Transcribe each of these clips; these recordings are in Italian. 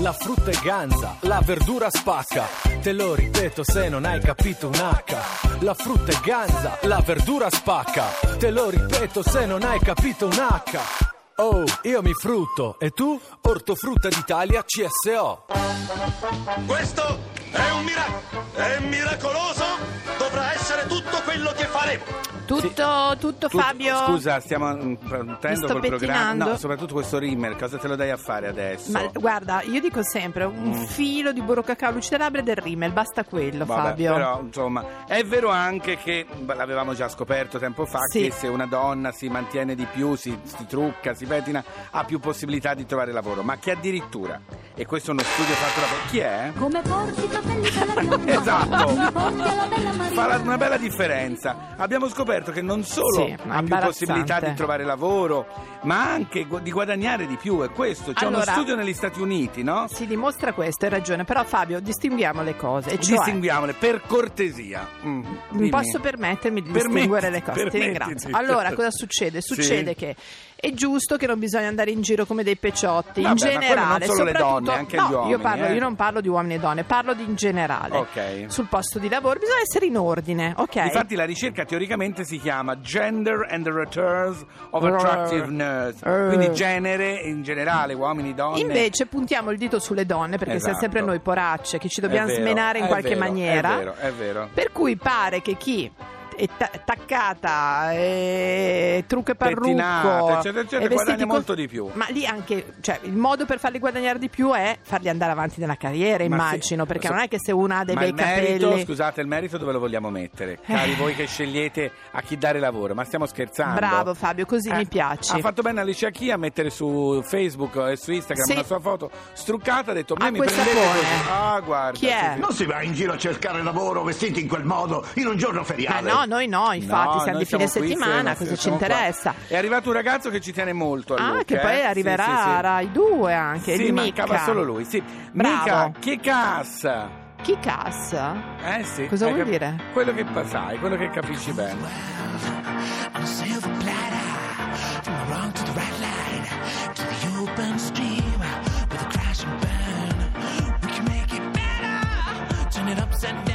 la frutta è ganza, la verdura spacca. Te lo ripeto se non hai capito un H. La frutta è ganza, la verdura spacca. Te lo ripeto se non hai capito un H. Oh, io mi frutto e tu? Ortofrutta d'Italia CSO. Questo è un miracolo, è miracoloso, tutto quello che faremo. Tutto, tutto Tu- Fabio. Scusa, stiamo mm, sto col programma. No, soprattutto questo rimel, cosa te lo dai a fare adesso? Ma guarda, io dico sempre un filo di burro cacao luce labbra e del rimel, basta quello, Mm. Vabbè, Fabio. Però, insomma, è vero anche che beh, l'avevamo già scoperto tempo fa Sì. che se una donna si mantiene di più, si, si trucca, si pettina, ha più possibilità di trovare lavoro. Ma che addirittura, e questo è uno studio fatto da chi è? Come porti i capelli dalla gamba Esatto. Mi porti alla bella Maria Fa la- una bella differenza. Abbiamo scoperto che non solo Sì, ha più possibilità di trovare lavoro, ma anche gu- di guadagnare di più. E questo c'è uno Allora- studio negli Stati Uniti, no? Si dimostra questo, hai ragione, però Fabio, distinguiamo le cose. Cioè, Distinguiamole per cortesia. Mm, posso permettermi di Permetti- distinguere le cose, ti ringrazio. Allora, cosa succede? Sì. Succede che è giusto che non bisogna andare in giro come dei peciotti, Vabbè, in quello non generale. solo le donne, anche no, gli uomini, Io, parlo, eh. io non parlo di uomini e donne, parlo di in generale. Ok. Sul posto di lavoro bisogna essere in ordine, ok? Infatti la ricerca teoricamente si chiama Gender and the Returns of. Attractiveness, Eh. quindi genere in generale, uomini, donne. Invece puntiamo il dito sulle donne perché siamo Esatto. sempre noi poracce che ci dobbiamo vero, smenare in qualche vero, maniera. È vero, è vero. Per cui pare che chi è ta- taccata, e trucco e parrucco, eccetera, eccetera, e vestiti guadagna co- molto di più. Ma lì anche, cioè, il modo per farli guadagnare di più è farli andare avanti nella carriera, Ma immagino, sì, perché so- non è che se una ha dei ma bei il merito, capelli. scusate, il merito dove lo vogliamo mettere? Cari voi che scegliete a chi dare lavoro, ma stiamo scherzando. Bravo Fabio, così Eh, mi piaci. Ha fatto bene Alicia Chia a mettere su Facebook e su Instagram Sì. una sua foto struccata, ha detto "Me mi prendete così". Ah, guarda. Chi è? sì, sì. Non si va in giro a cercare lavoro vestiti in quel modo in un giorno Ma feriale. No, noi no, infatti, No, siamo di fine qui, settimana, cosa ci siamo qua. interessa? È arrivato un ragazzo che ci tiene molto a Ah, Luca, che poi eh? arriverà Sì, sì, sì. Rai 2 anche, Sì, di mancava Mica. solo lui, sì. Bravo. Mica, che cassa? Chi cassa? Eh sì. Cosa hai vuol cap- dire? Quello che sai, quello che capisci bene. on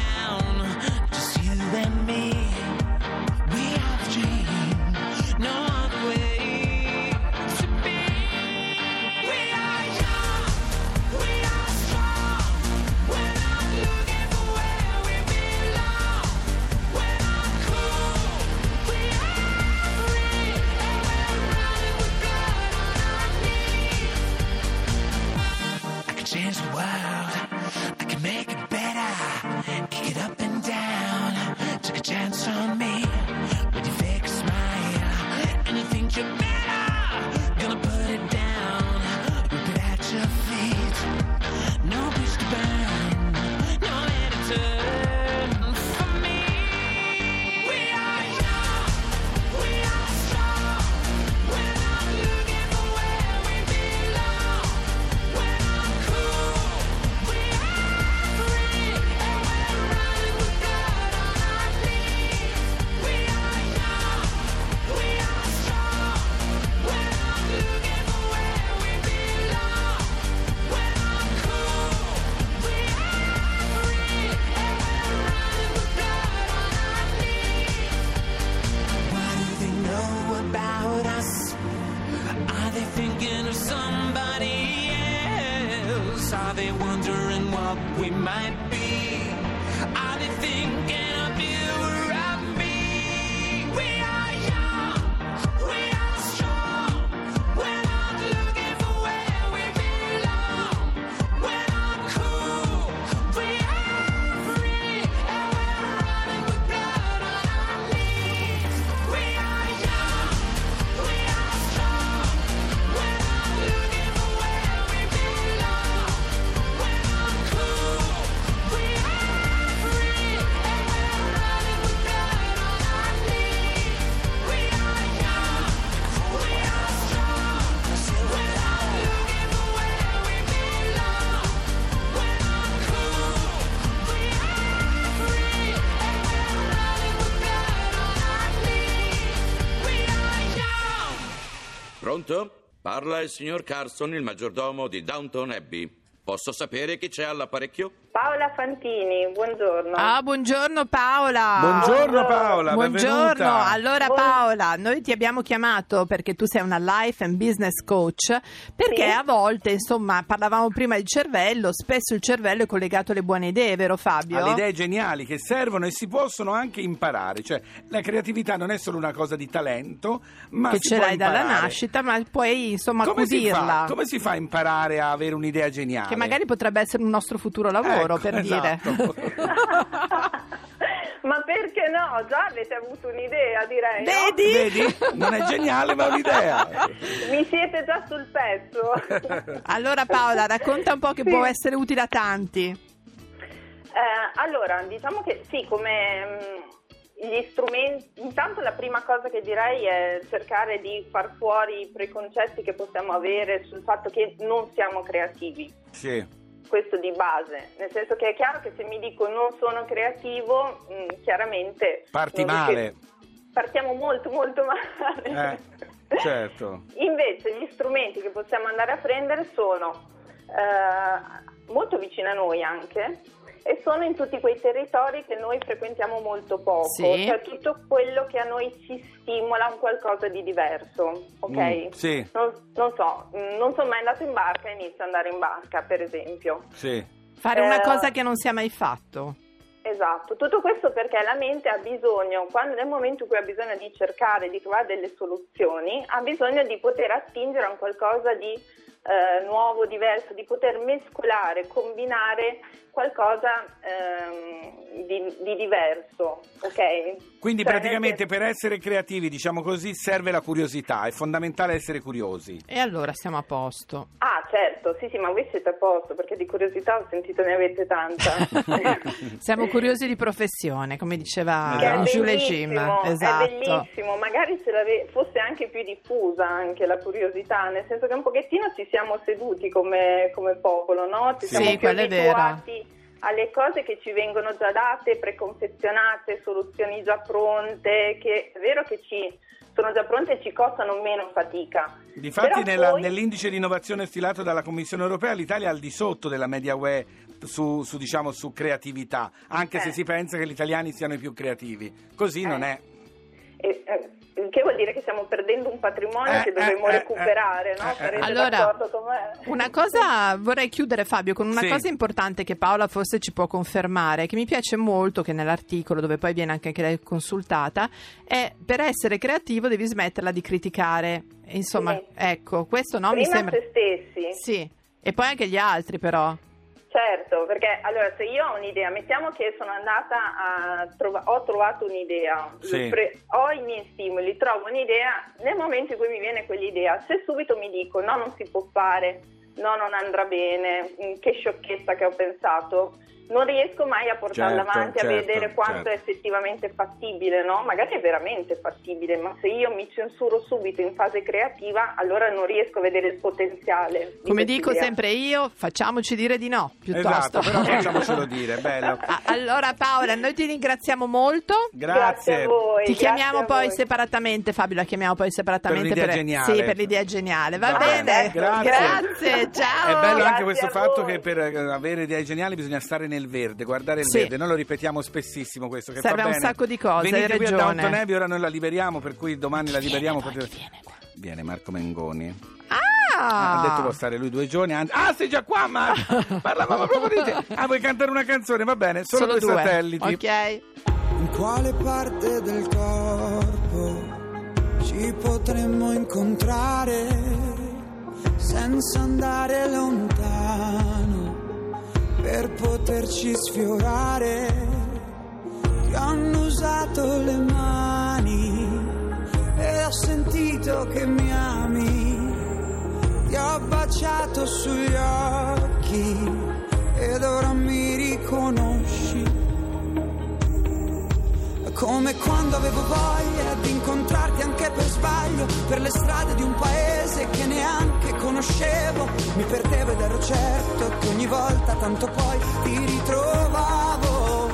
Pronto? Parla il signor Carson, il maggiordomo di Downton Abbey. Posso sapere chi c'è all'apparecchio? Paola Fantini, buongiorno. Ah, buongiorno Paola. Buongiorno Paola, Buongiorno, benvenuta. allora Paola, noi ti abbiamo chiamato perché tu sei una life and business coach, perché Sì. a volte, insomma, parlavamo prima del cervello, spesso il cervello è collegato alle buone idee, vero Fabio? alle idee geniali che servono e si possono anche imparare, cioè la creatività non è solo una cosa di talento, ma che si ce può l'hai dalla imparare. nascita, ma puoi insomma Come si, accudirla. fa, come si fa a imparare a avere un'idea geniale? Che magari potrebbe essere un nostro futuro lavoro, Ecco, per esatto. dire. Ma perché no? Già avete avuto un'idea, direi. no? Vedi? Vedi? Non è geniale, ma è un'idea. Mi siete già sul pezzo. Allora Paola, racconta un po' che Sì. può essere utile a tanti. Eh, allora, diciamo che sì, come mh, gli strumenti, intanto la prima cosa che direi è cercare di far fuori i preconcetti che possiamo avere sul fatto che non siamo creativi. Sì. Questo di base, nel senso che è chiaro che se mi dico non sono creativo, mh, chiaramente Parti male. Partiamo molto molto male. Eh, certo. Invece gli strumenti che possiamo andare a prendere sono eh, molto vicini a noi anche e sono in tutti quei territori che noi frequentiamo molto poco, Sì. cioè tutto quello che a noi ci stimola un qualcosa di diverso, ok? Mm, sì. Non, non so, mm, non sono mai andato in barca e inizio ad andare in barca, per esempio. Sì. Fare una Eh, cosa che non si è mai fatto. Esatto, tutto questo perché la mente ha bisogno, quando nel momento in cui ha bisogno di cercare di trovare delle soluzioni, ha bisogno di poter attingere a un qualcosa di eh, nuovo, diverso, di poter mescolare, combinare qualcosa ehm, di, di diverso, ok? Quindi Cioè, praticamente per essere creativi, diciamo così, serve la curiosità, è fondamentale essere curiosi. E allora siamo a posto. Ah, certo, sì, sì, ma voi siete a posto perché di curiosità ho sentito ne avete tanta. Siamo curiosi di professione, come diceva Jules Jim. bellissimo, è Esatto. bellissimo, magari se l'ave- fosse anche più diffusa anche la curiosità, nel senso che un pochettino ci siamo seduti come, come popolo, no? Ci Sì, siamo più quello è vero. abituati alle cose che ci vengono già date, preconfezionate, soluzioni già pronte, che è vero che ci sono già pronte e ci costano meno fatica. Difatti nella- poi- nell'indice di innovazione stilato dalla Commissione europea l'Italia è al di sotto della media UE su, su, diciamo, su creatività, anche se Eh. si pensa che gli italiani siano i più creativi. Così non Eh. è. E, eh, il che vuol dire che stiamo perdendo un patrimonio Eh, che dovremmo eh, eh, recuperare, eh, no? eh, Allora, d'accordo con me? Una cosa vorrei chiudere Fabio con una Sì. cosa importante che Paola forse ci può confermare, che mi piace molto, che nell'articolo dove poi viene anche lei consultata, è per essere creativo devi smetterla di criticare. Insomma, Sì. ecco, questo no, mi Prima sembra... se stessi. Sì, e poi anche gli altri però. Certo, perché allora se io ho un'idea, mettiamo che sono andata a trova- ho trovato un'idea, Sì. pre- ho i miei stimoli, trovo un'idea, nel momento in cui mi viene quell'idea, se subito mi dico no, non si può fare, no, non andrà bene, mm, che sciocchezza che ho pensato, non riesco mai a portarla Certo, avanti certo, a vedere quanto certo. è effettivamente fattibile, no? Magari è veramente fattibile, ma se io mi censuro subito in fase creativa, allora non riesco a vedere il potenziale. di Come dico quest'idea. sempre io, facciamoci dire di no, piuttosto. Esatto, però facciamocelo dire, bello. Allora Paola, noi ti ringraziamo molto. Grazie a voi. Ti grazie chiamiamo poi voi. separatamente, Fabio, la chiamiamo poi separatamente Per l'idea geniale. Sì, per l'idea geniale. Va Va bene. bene, grazie. Grazie, ciao. È bello Grazie anche questo fatto che per avere idee geniali bisogna stare nel verde, guardare il Sì. verde. Noi lo ripetiamo spessissimo questo che Serve un bene. sacco di cose, Venite hai qui a ragione. Abbey, ora noi la liberiamo, per cui domani la liberiamo. poi, potete- chi viene? Viene Marco Mengoni. Ah, Ha detto può stare lui due giorni. anzi- Ah, sei già qua, Marco! Parlavamo proprio di te. Ah, vuoi cantare una canzone? Va bene, solo, solo due due. satelliti. Ok. In quale parte del corpo ci potremmo incontrare senza andare lontano per poterci sfiorare? Ti hanno usato le mani e ho sentito che mi ami. Ti ho baciato sugli occhi ed ora mi riconosci. Come quando avevo voglia di incontrarti anche per sbaglio Per le strade di un paese che neanche conoscevo Mi perdevo ed ero ogni volta tanto poi ti ritrovavo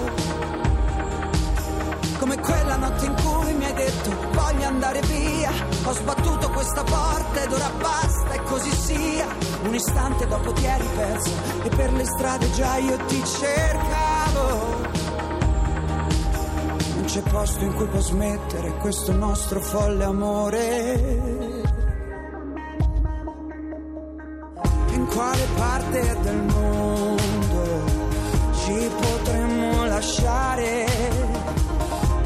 Come quella notte in cui mi hai detto voglio andare via Ho sbattuto questa porta ed ora basta e così sia. Un istante dopo ti eri perso e per le strade già io ti cercavo. Non c'è posto in cui può smettere questo nostro folle amore. Parte del mondo ci potremmo lasciare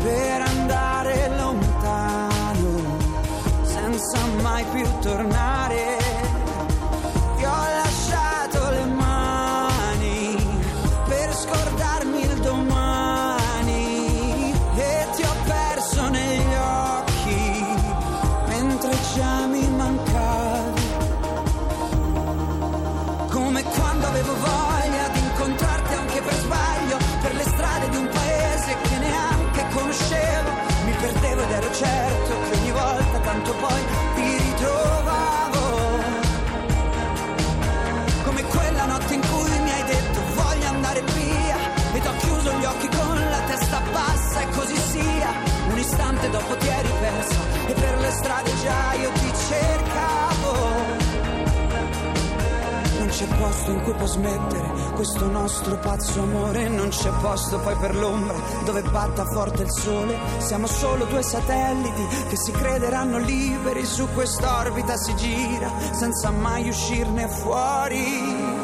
per andare lontano senza mai più tornare? Ti ho lasciato le mani per scordarmi il domani e ti ho perso negli occhi mentre già mi posto in cui può smettere questo nostro pazzo amore. Non c'è posto poi per l'ombra dove batta forte il sole. Siamo solo due satelliti che si crederanno liberi su quest'orbita si gira senza mai uscirne fuori.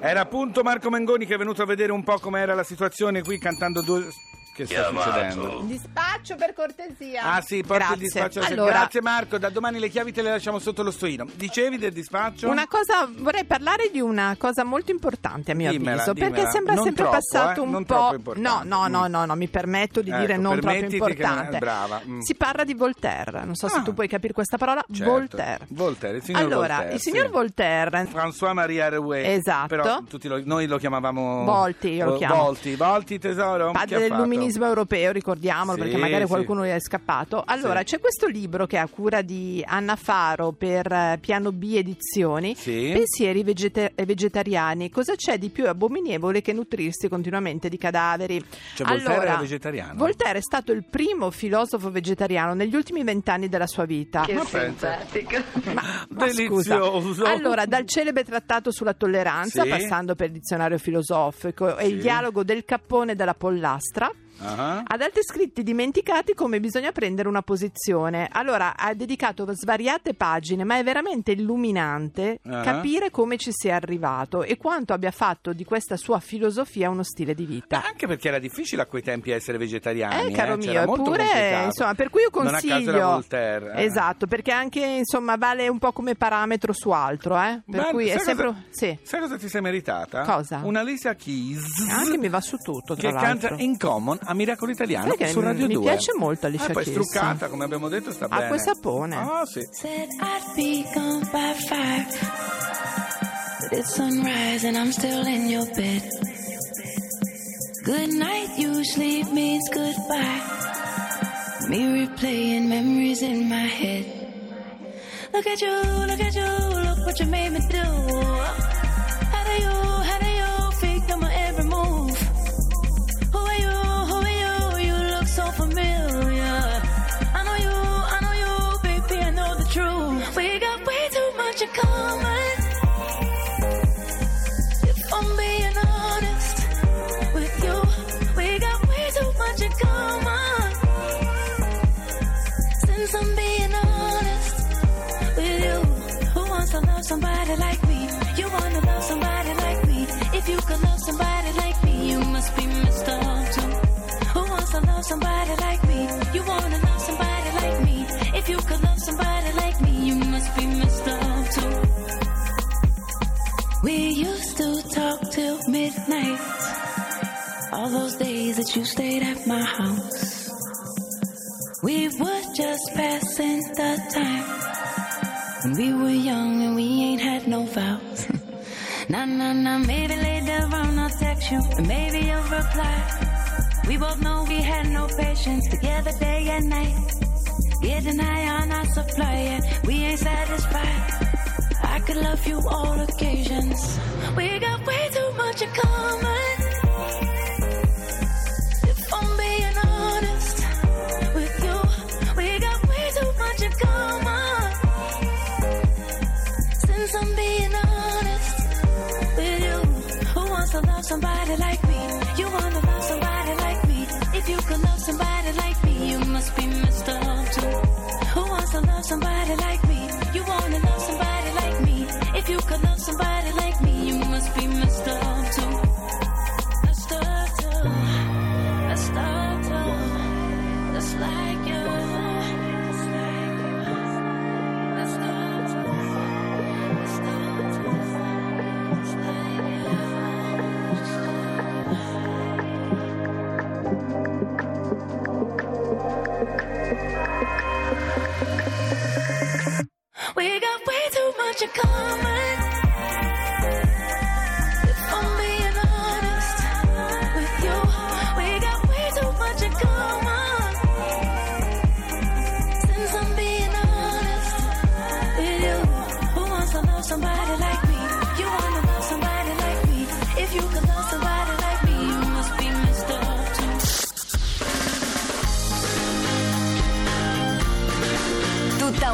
Era appunto Marco Mengoni che è venuto a vedere un po' com'era la situazione qui cantando due... Che sta succedendo? Dispaccio per cortesia. Ah sì, porti Grazie. il dispaccio. Allora, Grazie Marco, da domani le chiavi te le lasciamo sotto lo stoino. Dicevi del dispaccio? Una cosa, vorrei parlare di una cosa molto importante a mio Dimmela, avviso, perché dimmela. sembra Non sempre troppo, passato eh, un non po'. troppo importante. No, no, no, Mm. no, no, mi permetto di dire Ecco, non troppo permettiti che importante. brava, mm. Si parla di Voltaire, non so se Ah. tu puoi capire questa parola. Certo. Voltaire. Voltaire, il signor allora, Voltaire, il signor sì. Voltaire François Maria Rouet. Esatto. Però tutti lo- noi lo chiamavamo Volti, io lo chiamo. Volti, Volti tesoro. Chi Padre ha del fatto? Luminismo europeo, ricordiamolo Sì, perché magari sì. qualcuno gli è scappato. Allora, Sì. c'è questo libro che è a cura di Anna Faro per eh, Piano B Edizioni. Sì. Pensieri vegeta- vegetariani. Cosa c'è di più abominevole che nutrirsi continuamente di cadaveri? Cioè, Voltaire Allora, era vegetariano? Voltaire è stato il primo filosofo vegetariano negli ultimi vent'anni della sua vita. Ma pensa. Ma scusa. Delizioso. Allora, dal celebre trattato sulla tolleranza, Sì. passando per il dizionario filosofico e il dialogo del cappone della pollastra, Ah. ad altri scritti dimenticati come bisogna prendere una posizione. Allora, ha dedicato svariate pagine, ma è veramente illuminante Ah. capire come ci sia arrivato e quanto abbia fatto di questa sua filosofia uno stile di vita. Anche perché era difficile a quei tempi essere vegetariani. Eh, caro eh, mio, eppure, insomma, per cui io consiglio. eh. Esatto, perché anche, insomma, vale un po' come parametro su altro, eh? Per Ma cui è sempre. cosa- Sì. Sai cosa ti sei meritata? Cosa? Una Alicia Keys. Anche mi va su tutto, che l'altro. canta in common a Miracolo Italiano su mi- Radio mi 2. piace molto Alicia Ah, poi Keys. struccata, come abbiamo detto, sta bene. Acqua e sapone. Ah, sì. Said I'd be gone by five. But it's sunrise and I'm still in your bed. Good night usually means goodbye. Me replaying memories in my head. Look at you, look at you, look what you made me do. In common. If I'm being honest with you, we got way too much in common. Since I'm being honest with you, who wants to love somebody like me? You wanna love somebody like me? If you could love somebody like me, you must be messed up too. Who wants to love somebody like We used to talk till midnight. All those days that you stayed at my house. We were just passing the time. When we were young and we ain't had no vows. nah, nah, nah, maybe later on I'll text you and maybe you'll reply. We both know we had no patience together day and night. Getting high on our supply and we ain't satisfied could love you all occasions. We got way too much in common. If I'm being honest with you, we got way too much in common. Since I'm being honest with you, who wants to love somebody like me? You wanna love somebody like me. If you could love somebody like stay.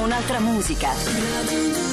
Un'altra musica.